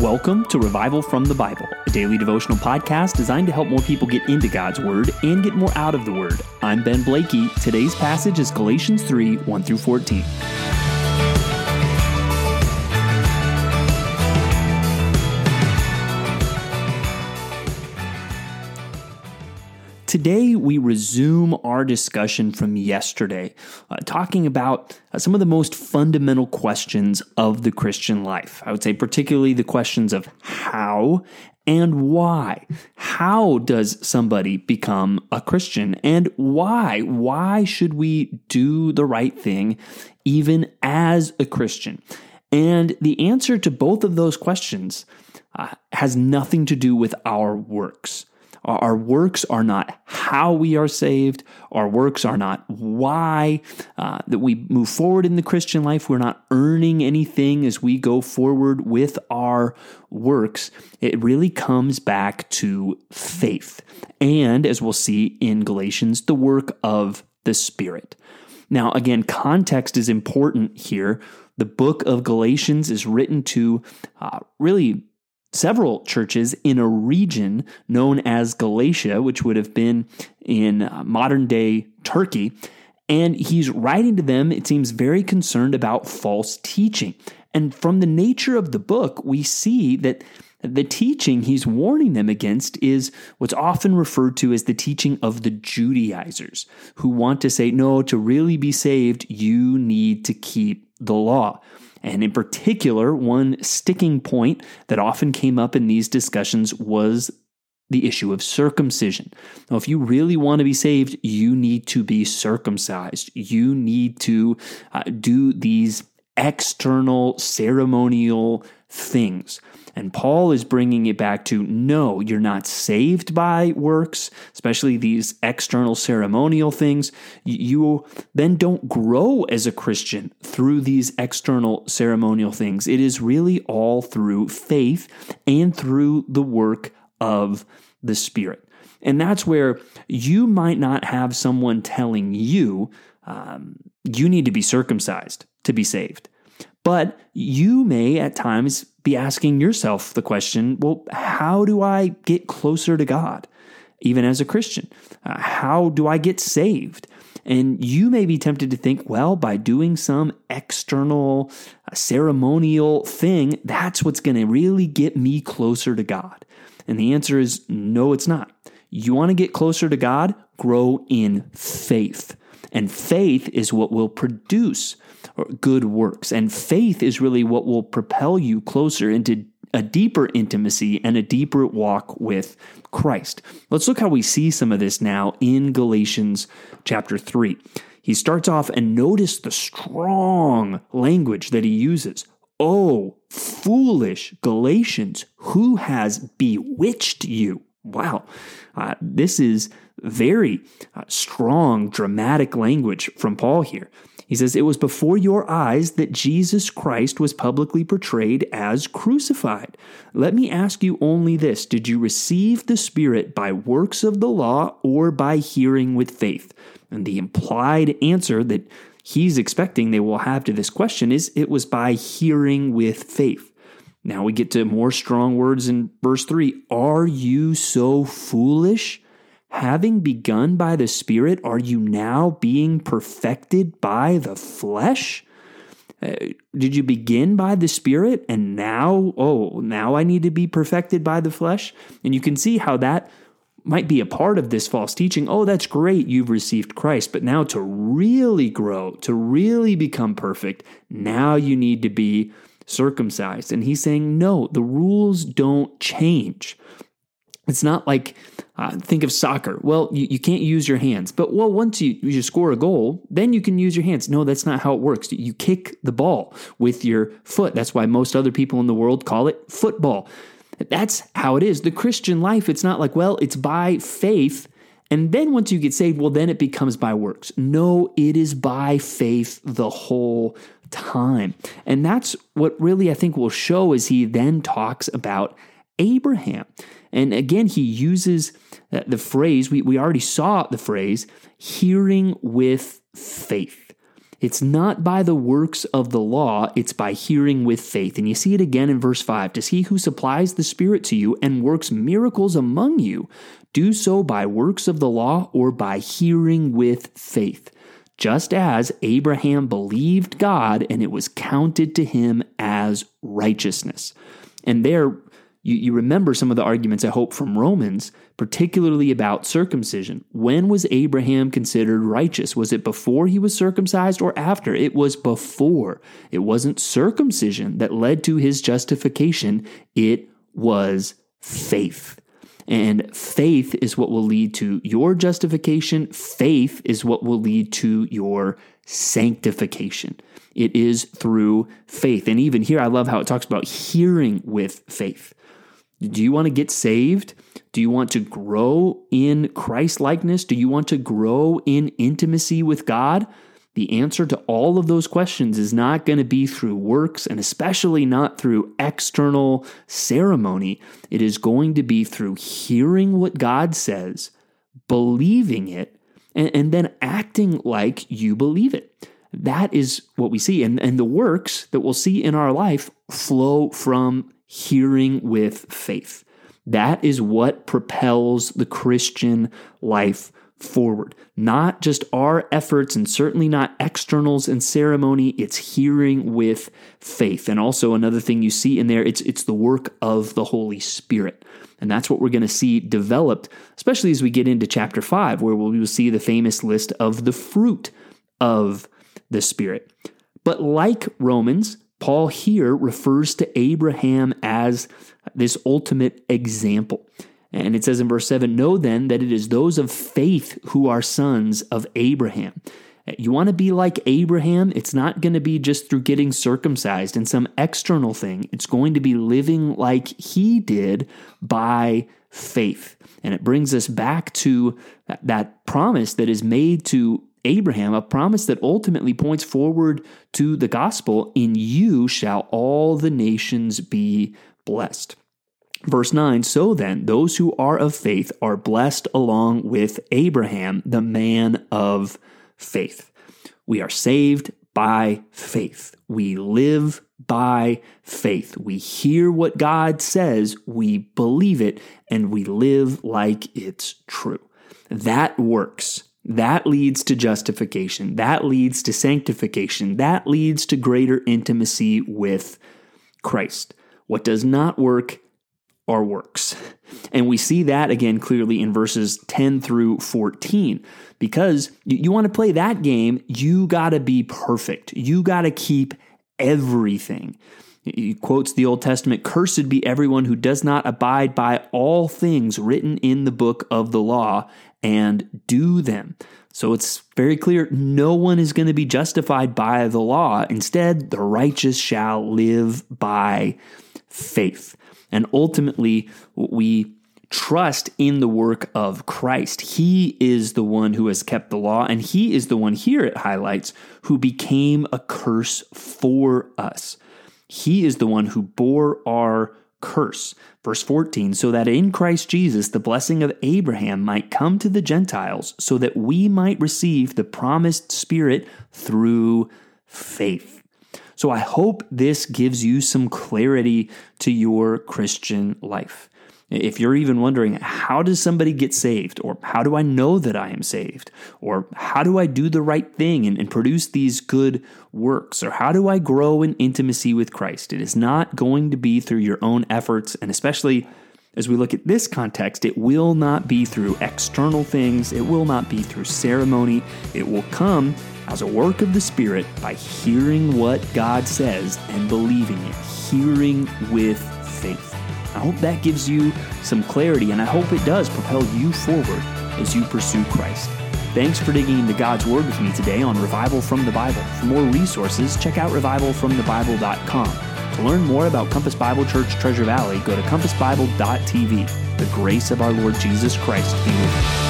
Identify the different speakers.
Speaker 1: Welcome to Revival from the Bible, a daily devotional podcast designed to help more people get into God's Word and get more out of the Word. I'm Ben Blakey. Today's passage is Galatians 3 1 through 14. Today, we resume our discussion from yesterday, uh, talking about uh, some of the most fundamental questions of the Christian life. I would say, particularly the questions of how and why. How does somebody become a Christian and why? Why should we do the right thing even as a Christian? And the answer to both of those questions uh, has nothing to do with our works. Our works are not how we are saved. Our works are not why uh, that we move forward in the Christian life. We're not earning anything as we go forward with our works. It really comes back to faith. And as we'll see in Galatians, the work of the Spirit. Now, again, context is important here. The book of Galatians is written to uh, really several churches in a region known as Galatia, which would have been in uh, modern day Turkey. And he's writing to them, it seems, very concerned about false teaching. And from the nature of the book, we see that the teaching he's warning them against is what's often referred to as the teaching of the Judaizers, who want to say, no, to really be saved, you need to keep the law. And in particular, one sticking point that often came up in these discussions was the issue of circumcision. Now, if you really want to be saved, you need to be circumcised. You need to uh, do these external ceremonial things. And Paul is bringing it back to no, you're not saved by works, especially these external ceremonial things. You then don't grow as a Christian through these external ceremonial things. It is really all through faith and through the work of the Spirit. And that's where you might not have someone telling you um, you need to be circumcised to be saved. But you may at times be asking yourself the question well, how do I get closer to God, even as a Christian? Uh, how do I get saved? And you may be tempted to think, well, by doing some external uh, ceremonial thing, that's what's going to really get me closer to God. And the answer is no, it's not. You want to get closer to God? Grow in faith. And faith is what will produce good works. And faith is really what will propel you closer into a deeper intimacy and a deeper walk with Christ. Let's look how we see some of this now in Galatians chapter 3. He starts off and notice the strong language that he uses. Oh, foolish Galatians, who has bewitched you? Wow, uh, this is very uh, strong, dramatic language from Paul here. He says, It was before your eyes that Jesus Christ was publicly portrayed as crucified. Let me ask you only this Did you receive the Spirit by works of the law or by hearing with faith? And the implied answer that he's expecting they will have to this question is it was by hearing with faith. Now we get to more strong words in verse 3. Are you so foolish? Having begun by the Spirit, are you now being perfected by the flesh? Uh, did you begin by the Spirit and now, oh, now I need to be perfected by the flesh? And you can see how that might be a part of this false teaching. Oh, that's great, you've received Christ. But now to really grow, to really become perfect, now you need to be circumcised. And he's saying, no, the rules don't change. It's not like uh, think of soccer. Well, you, you can't use your hands, but well, once you, you score a goal, then you can use your hands. No, that's not how it works. You kick the ball with your foot. That's why most other people in the world call it football. That's how it is. The Christian life, it's not like, well, it's by faith. And then once you get saved, well, then it becomes by works. No, it is by faith the whole time. And that's what really I think will show as he then talks about Abraham. And again, he uses uh, the phrase, we, we already saw the phrase, hearing with faith. It's not by the works of the law, it's by hearing with faith. And you see it again in verse 5. Does he who supplies the Spirit to you and works miracles among you do so by works of the law or by hearing with faith? Just as Abraham believed God and it was counted to him as righteousness. And there, you, you remember some of the arguments, I hope, from Romans, particularly about circumcision. When was Abraham considered righteous? Was it before he was circumcised or after? It was before. It wasn't circumcision that led to his justification, it was faith. And faith is what will lead to your justification. Faith is what will lead to your sanctification. It is through faith. And even here, I love how it talks about hearing with faith. Do you want to get saved? Do you want to grow in Christ likeness? Do you want to grow in intimacy with God? The answer to all of those questions is not going to be through works and especially not through external ceremony. It is going to be through hearing what God says, believing it, and, and then acting like you believe it. That is what we see. And, and the works that we'll see in our life flow from hearing with faith. That is what propels the Christian life forward. Not just our efforts and certainly not externals and ceremony, it's hearing with faith. And also another thing you see in there, it's it's the work of the Holy Spirit. And that's what we're going to see developed, especially as we get into chapter 5 where we will see the famous list of the fruit of the Spirit. But like Romans, Paul here refers to Abraham as this ultimate example. And it says in verse 7 Know then that it is those of faith who are sons of Abraham. You want to be like Abraham? It's not going to be just through getting circumcised and some external thing. It's going to be living like he did by faith. And it brings us back to that promise that is made to Abraham, a promise that ultimately points forward to the gospel in you shall all the nations be blessed. Verse 9 So then, those who are of faith are blessed along with Abraham, the man of faith. We are saved by faith. We live by faith. We hear what God says, we believe it, and we live like it's true. That works. That leads to justification. That leads to sanctification. That leads to greater intimacy with Christ. What does not work are works. And we see that again clearly in verses 10 through 14. Because you, want to play that game, you got to be perfect. You got to keep everything. He quotes the Old Testament Cursed be everyone who does not abide by all things written in the book of the law and do them. So it's very clear no one is going to be justified by the law. Instead, the righteous shall live by faith. And ultimately, we trust in the work of Christ. He is the one who has kept the law, and He is the one here it highlights who became a curse for us. He is the one who bore our curse. Verse 14, so that in Christ Jesus the blessing of Abraham might come to the Gentiles, so that we might receive the promised Spirit through faith. So I hope this gives you some clarity to your Christian life. If you're even wondering, how does somebody get saved? Or how do I know that I am saved? Or how do I do the right thing and, and, produce these good works? Or how do I grow in intimacy with Christ? It is not going to be through your own efforts. And especially as we look at this context, it will not be through external things, it will not be through ceremony. It will come as a work of the Spirit by hearing what God says and believing it, hearing with. I hope that gives you some clarity, and I hope it does propel you forward as you pursue Christ. Thanks for digging into God's Word with me today on Revival from the Bible. For more resources, check out revivalfromthebible.com. To learn more about Compass Bible Church Treasure Valley, go to compassbible.tv. The grace of our Lord Jesus Christ be with you.